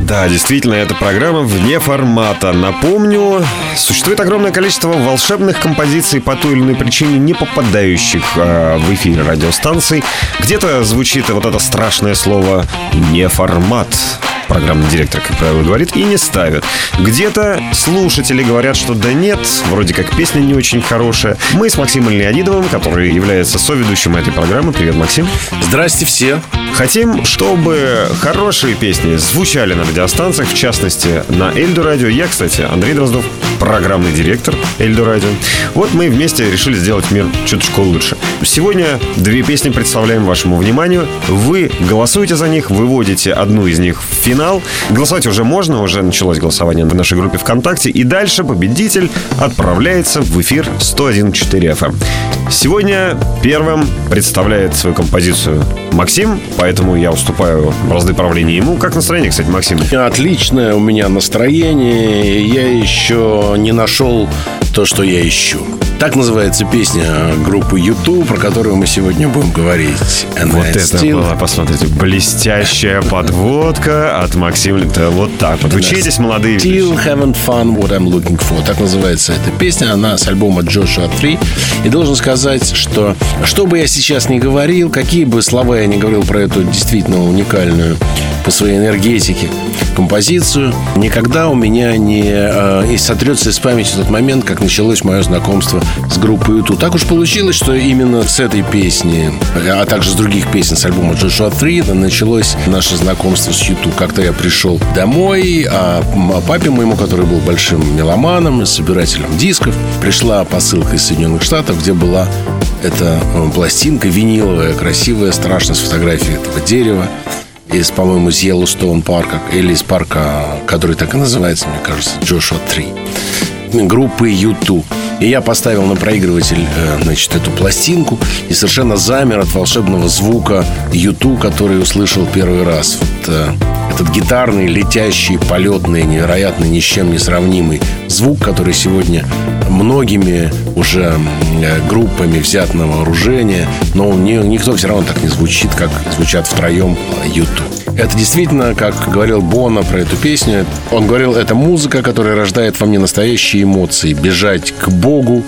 Да, действительно, эта программа вне формата. Напомню, существует огромное количество волшебных композиций по той или иной причине, не попадающих э, в эфир радиостанций. Где-то звучит вот это страшное слово «не формат» программный директор, как правило, говорит, и не ставят. Где-то слушатели говорят, что да нет, вроде как песня не очень хорошая. Мы с Максимом Леонидовым, который является соведущим этой программы. Привет, Максим. Здрасте все. Хотим, чтобы хорошие песни звучали на радиостанциях, в частности, на Эльду Радио. Я, кстати, Андрей Дроздов, программный директор Эльду Радио. Вот мы вместе решили сделать мир чуточку лучше. Сегодня две песни представляем вашему вниманию. Вы голосуете за них, выводите одну из них в финал финал. Голосовать уже можно, уже началось голосование в нашей группе ВКонтакте. И дальше победитель отправляется в эфир 101.4 FM. Эм. Сегодня первым представляет свою композицию Максим, поэтому я уступаю разды правления ему. Как настроение, кстати, Максим? Отличное у меня настроение. Я еще не нашел то, что я ищу. Так называется песня группы YouTube, про которую мы сегодня будем говорить. And вот это still... была, посмотрите, блестящая подводка от Максима. Это вот так вот. Учитесь, молодые. Still haven't fun what I'm looking for. Так называется эта песня. Она с альбома Joshua 3. И должен сказать, что что бы я сейчас ни говорил, какие бы слова я ни говорил про эту действительно уникальную по своей энергетике композицию, никогда у меня не э, сотрется из памяти тот момент, как началось мое знакомство с группой YouTube. Так уж получилось, что именно с этой песни, а также с других песен с альбома Joshua 3 началось наше знакомство с YouTube. Как-то я пришел домой, а папе моему, который был большим меломаном, собирателем дисков, пришла посылка из Соединенных Штатов, где была эта э, пластинка виниловая, красивая, страшно с фотографией этого дерева из, по-моему, из Йеллоустоун парка или из парка, который так и называется, мне кажется, Джошуа 3 группы YouTube. И я поставил на проигрыватель, э, значит, эту пластинку и совершенно замер от волшебного звука YouTube, который услышал первый раз. Вот, э, этот гитарный, летящий, полетный, невероятно ни с чем не сравнимый звук, который сегодня многими уже э, группами взят на вооружение, но никто все равно так не звучит, как звучат втроем YouTube. Это действительно, как говорил Бона про эту песню, он говорил, это музыка, которая рождает во мне настоящие эмоции. Бежать к Богу,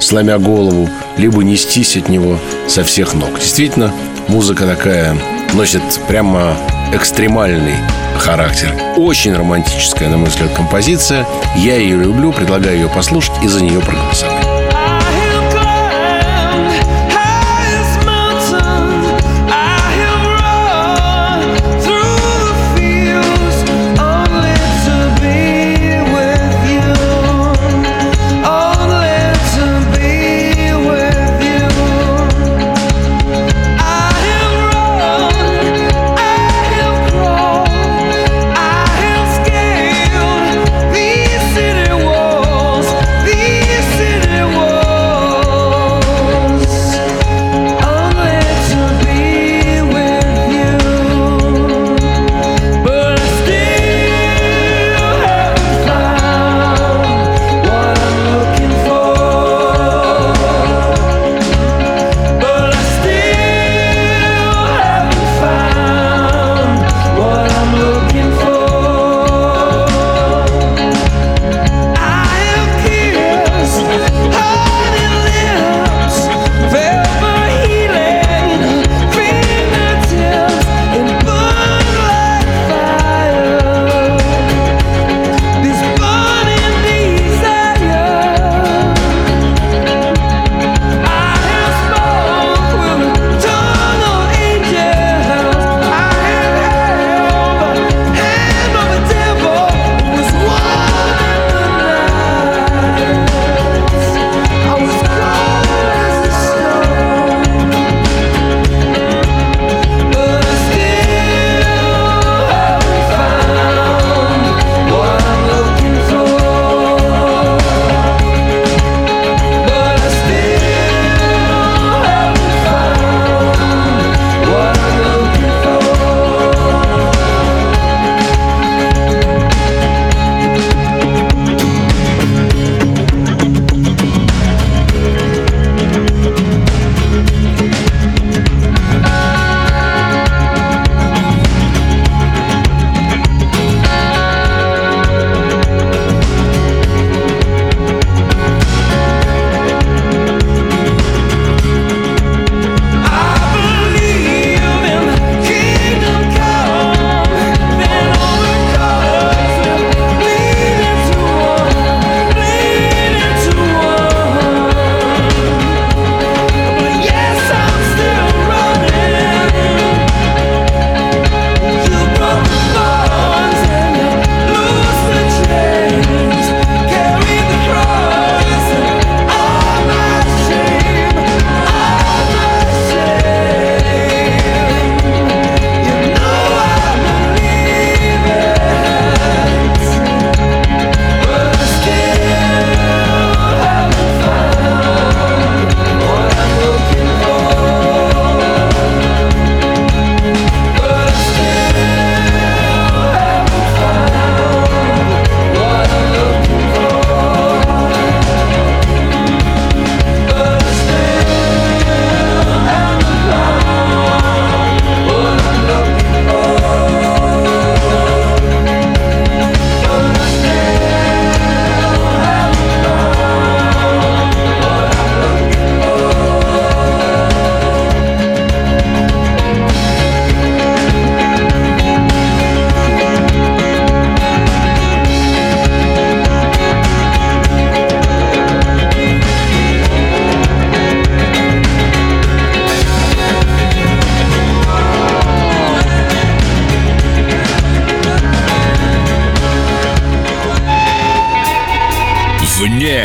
сломя голову, либо нестись от него со всех ног. Действительно, музыка такая носит прямо экстремальный характер. Очень романтическая, на мой взгляд, композиция. Я ее люблю, предлагаю ее послушать и за нее проголосовать.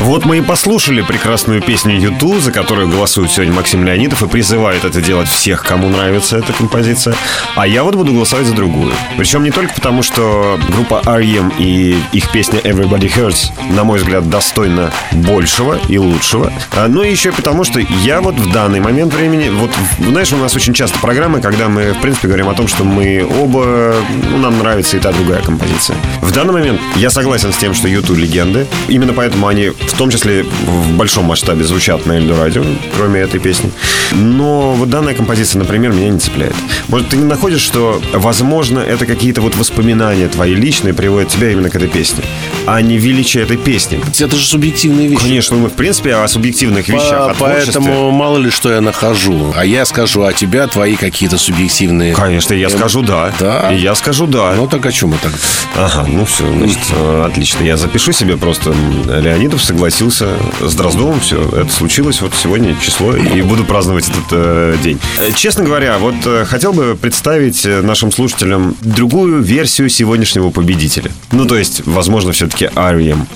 Вот мы и послушали прекрасную песню Юту, за которую голосует сегодня Максим Леонидов и призывает это делать всех, кому нравится эта композиция. А я вот буду голосовать за другую. Причем не только потому, что группа R.E.M. и их песня Everybody Hurts, на мой взгляд, достойна большего и лучшего, а, но еще и потому, что я вот в данный момент времени, вот, знаешь, у нас очень часто программы, когда мы, в принципе, говорим о том, что мы оба, ну, нам нравится и та, другая композиция. В данный момент я согласен с тем, что Юту легенды. Именно поэтому они в том числе в большом масштабе звучат на Эльду Радио, кроме этой песни. Но вот данная композиция, например, меня не цепляет. Может, ты не находишь, что, возможно, это какие-то вот воспоминания твои личные приводят тебя именно к этой песне, а не величие этой песни? Это же субъективные вещи. Конечно, мы, в принципе, о субъективных вещах, о Поэтому творчестве. мало ли что я нахожу. А я скажу, а тебя твои какие-то субъективные... Конечно, я скажу да. Да? И я скажу да. Ну так о чем мы тогда? Ага, ну все, значит, э, отлично. Я запишу себе просто Леонидов согласился с Дроздовым. Все, это случилось вот сегодня число, и буду праздновать этот э, день. Э, Честно говоря, вот э, хотел бы представить э, нашим слушателям другую версию сегодняшнего победителя. Ну, то есть, возможно, все-таки R.E.M.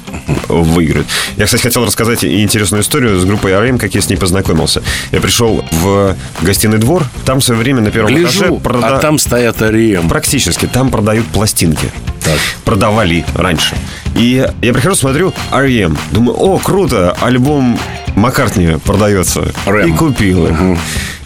выиграет. Я, кстати, хотел рассказать интересную историю с группой R.E.M., как я с ней познакомился. Я пришел в гостиный двор, там в свое время на первом этаже Гляжу, прода- а там стоят Арием. Практически. Там продают пластинки. Так. Продавали раньше. И я прихожу, смотрю R.E.M. Думаю, о, круто, альбом Маккартни продается. Рэм. И купил их.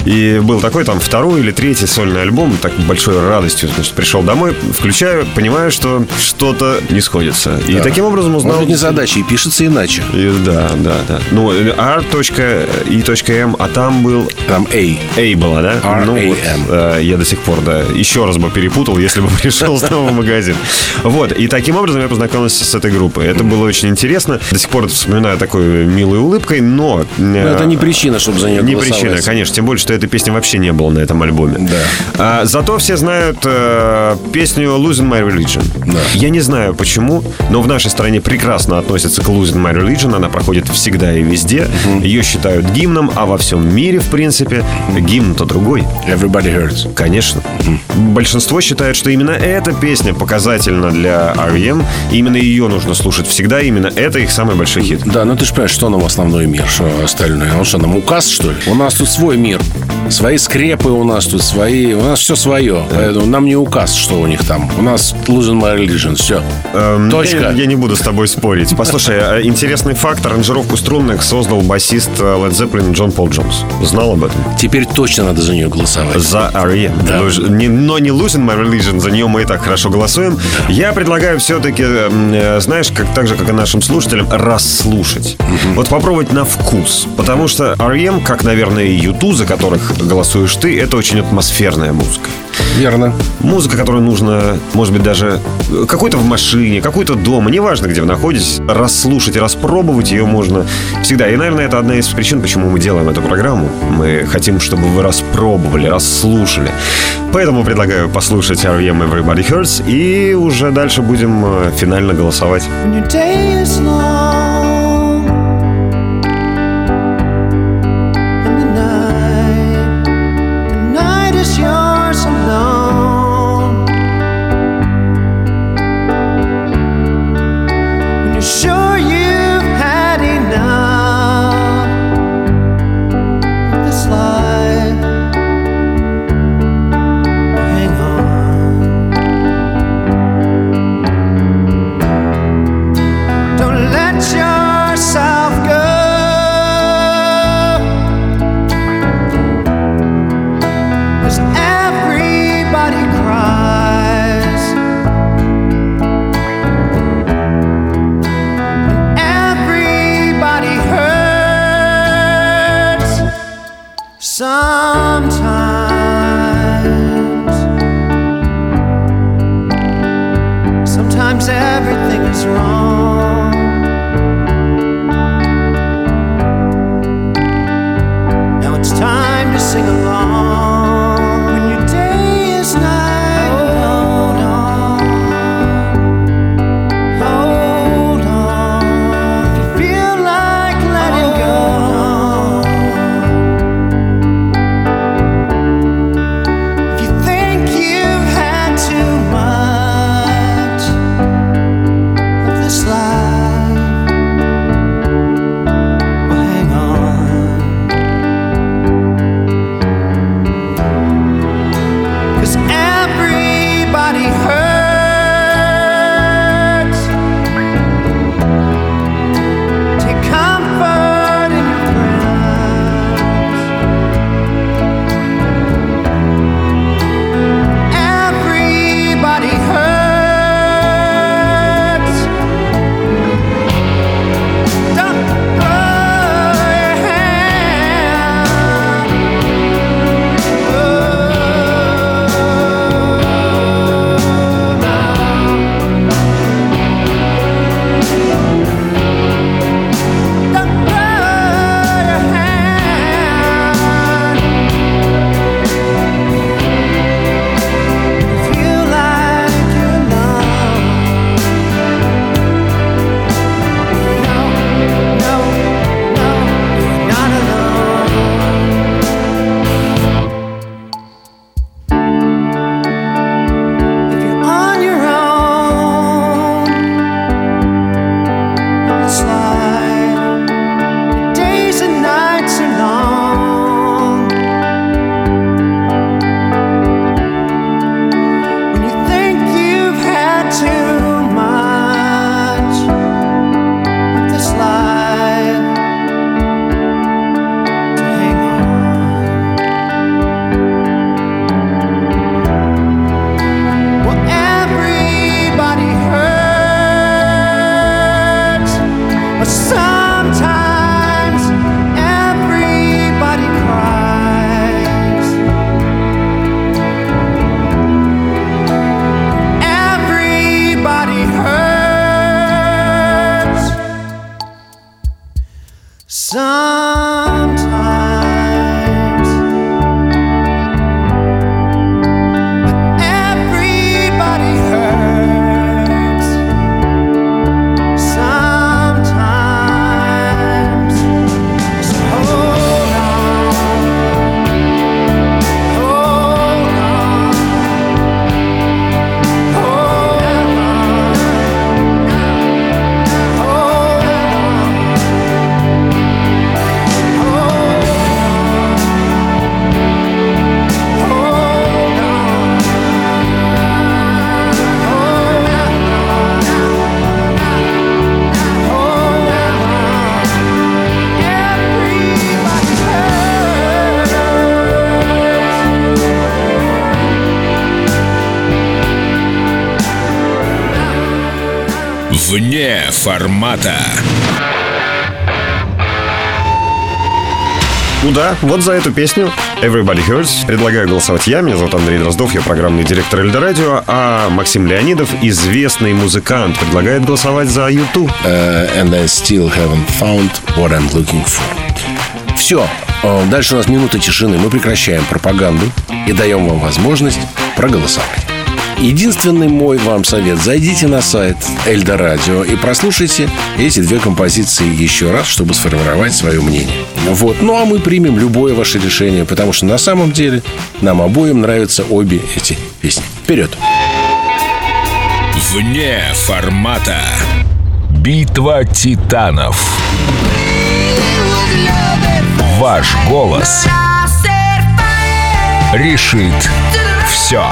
И был такой там второй или третий сольный альбом, так большой радостью, значит, пришел домой, включаю, понимаю, что что-то не сходится. И таким образом узнал... Может, не задача, и пишется иначе. И да, да, да. Ну, R.E.M., а там был Там A. A была, да? R.A.M.. Ну, вот, э, я до сих пор, да, еще раз бы перепутал, если бы пришел снова в магазин. Вот, и таким образом я познакомился с этой группой. Это было очень интересно. До сих пор это вспоминаю такой милой улыбкой, но... э, Но это не причина, чтобы за нее не причина, конечно. Тем более, что этой песни вообще не было на этом альбоме. Да. А, зато все знают э, песню Losing My Religion. Да. Я не знаю почему, но в нашей стране прекрасно относятся к Losing My Religion. Она проходит всегда и везде. Ее считают гимном, а во всем мире, в принципе, гимн-то другой. Everybody hurts. Конечно. Большинство считает, что именно эта песня показательна для R.E.M. Именно ее нужно слушать всегда. Именно это их самый большой хит. Да, ну ты же понимаешь, что нам основной мир, что остальное. Он что, нам указ, что ли? У нас тут свой мир. Свои скрепы у нас тут, свои... У нас все свое. Поэтому нам не указ, что у них там. У нас losing my religion. Все. Эм, Точка. Я, я не буду с тобой спорить. Послушай, э, интересный факт. Аранжировку струнных создал басист э, Led Zeppelin Джон Пол Джонс. Знал об этом? Теперь точно надо за нее голосовать. За R.E.M. Да. Ну, ж- не- но не Losing My Religion, за нее мы и так хорошо голосуем. Я предлагаю все-таки, знаешь, как, так же, как и нашим слушателям, расслушать. Вот попробовать на вкус. Потому что R.E.M., как, наверное, и YouTube, за которых голосуешь ты, это очень атмосферная музыка. Верно. Музыка, которую нужно, может быть, даже э, какой-то в машине, какой-то дома, неважно, где вы находитесь, расслушать и распробовать ее можно всегда. И, наверное, это одна из причин, почему мы делаем эту программу. Мы хотим, чтобы вы распробовали, расслушали. Поэтому предлагаю послушать R.E.M. Everybody Hurts и уже дальше будем э, финально голосовать. When your day is long wrong. Вне формата. Ну да, вот за эту песню Everybody Hurts предлагаю голосовать я. Меня зовут Андрей Дроздов, я программный директор Эльдорадио, а Максим Леонидов, известный музыкант, предлагает голосовать за YouTube. Uh, and I still haven't found what I'm looking for. Все. Э, Дальше у нас минута тишины. Мы прекращаем пропаганду и даем вам возможность проголосовать. Единственный мой вам совет. Зайдите на сайт Эльдо Радио и прослушайте эти две композиции еще раз, чтобы сформировать свое мнение. Вот. Ну, а мы примем любое ваше решение, потому что на самом деле нам обоим нравятся обе эти песни. Вперед! Вне формата. Битва титанов. Ваш голос решит все.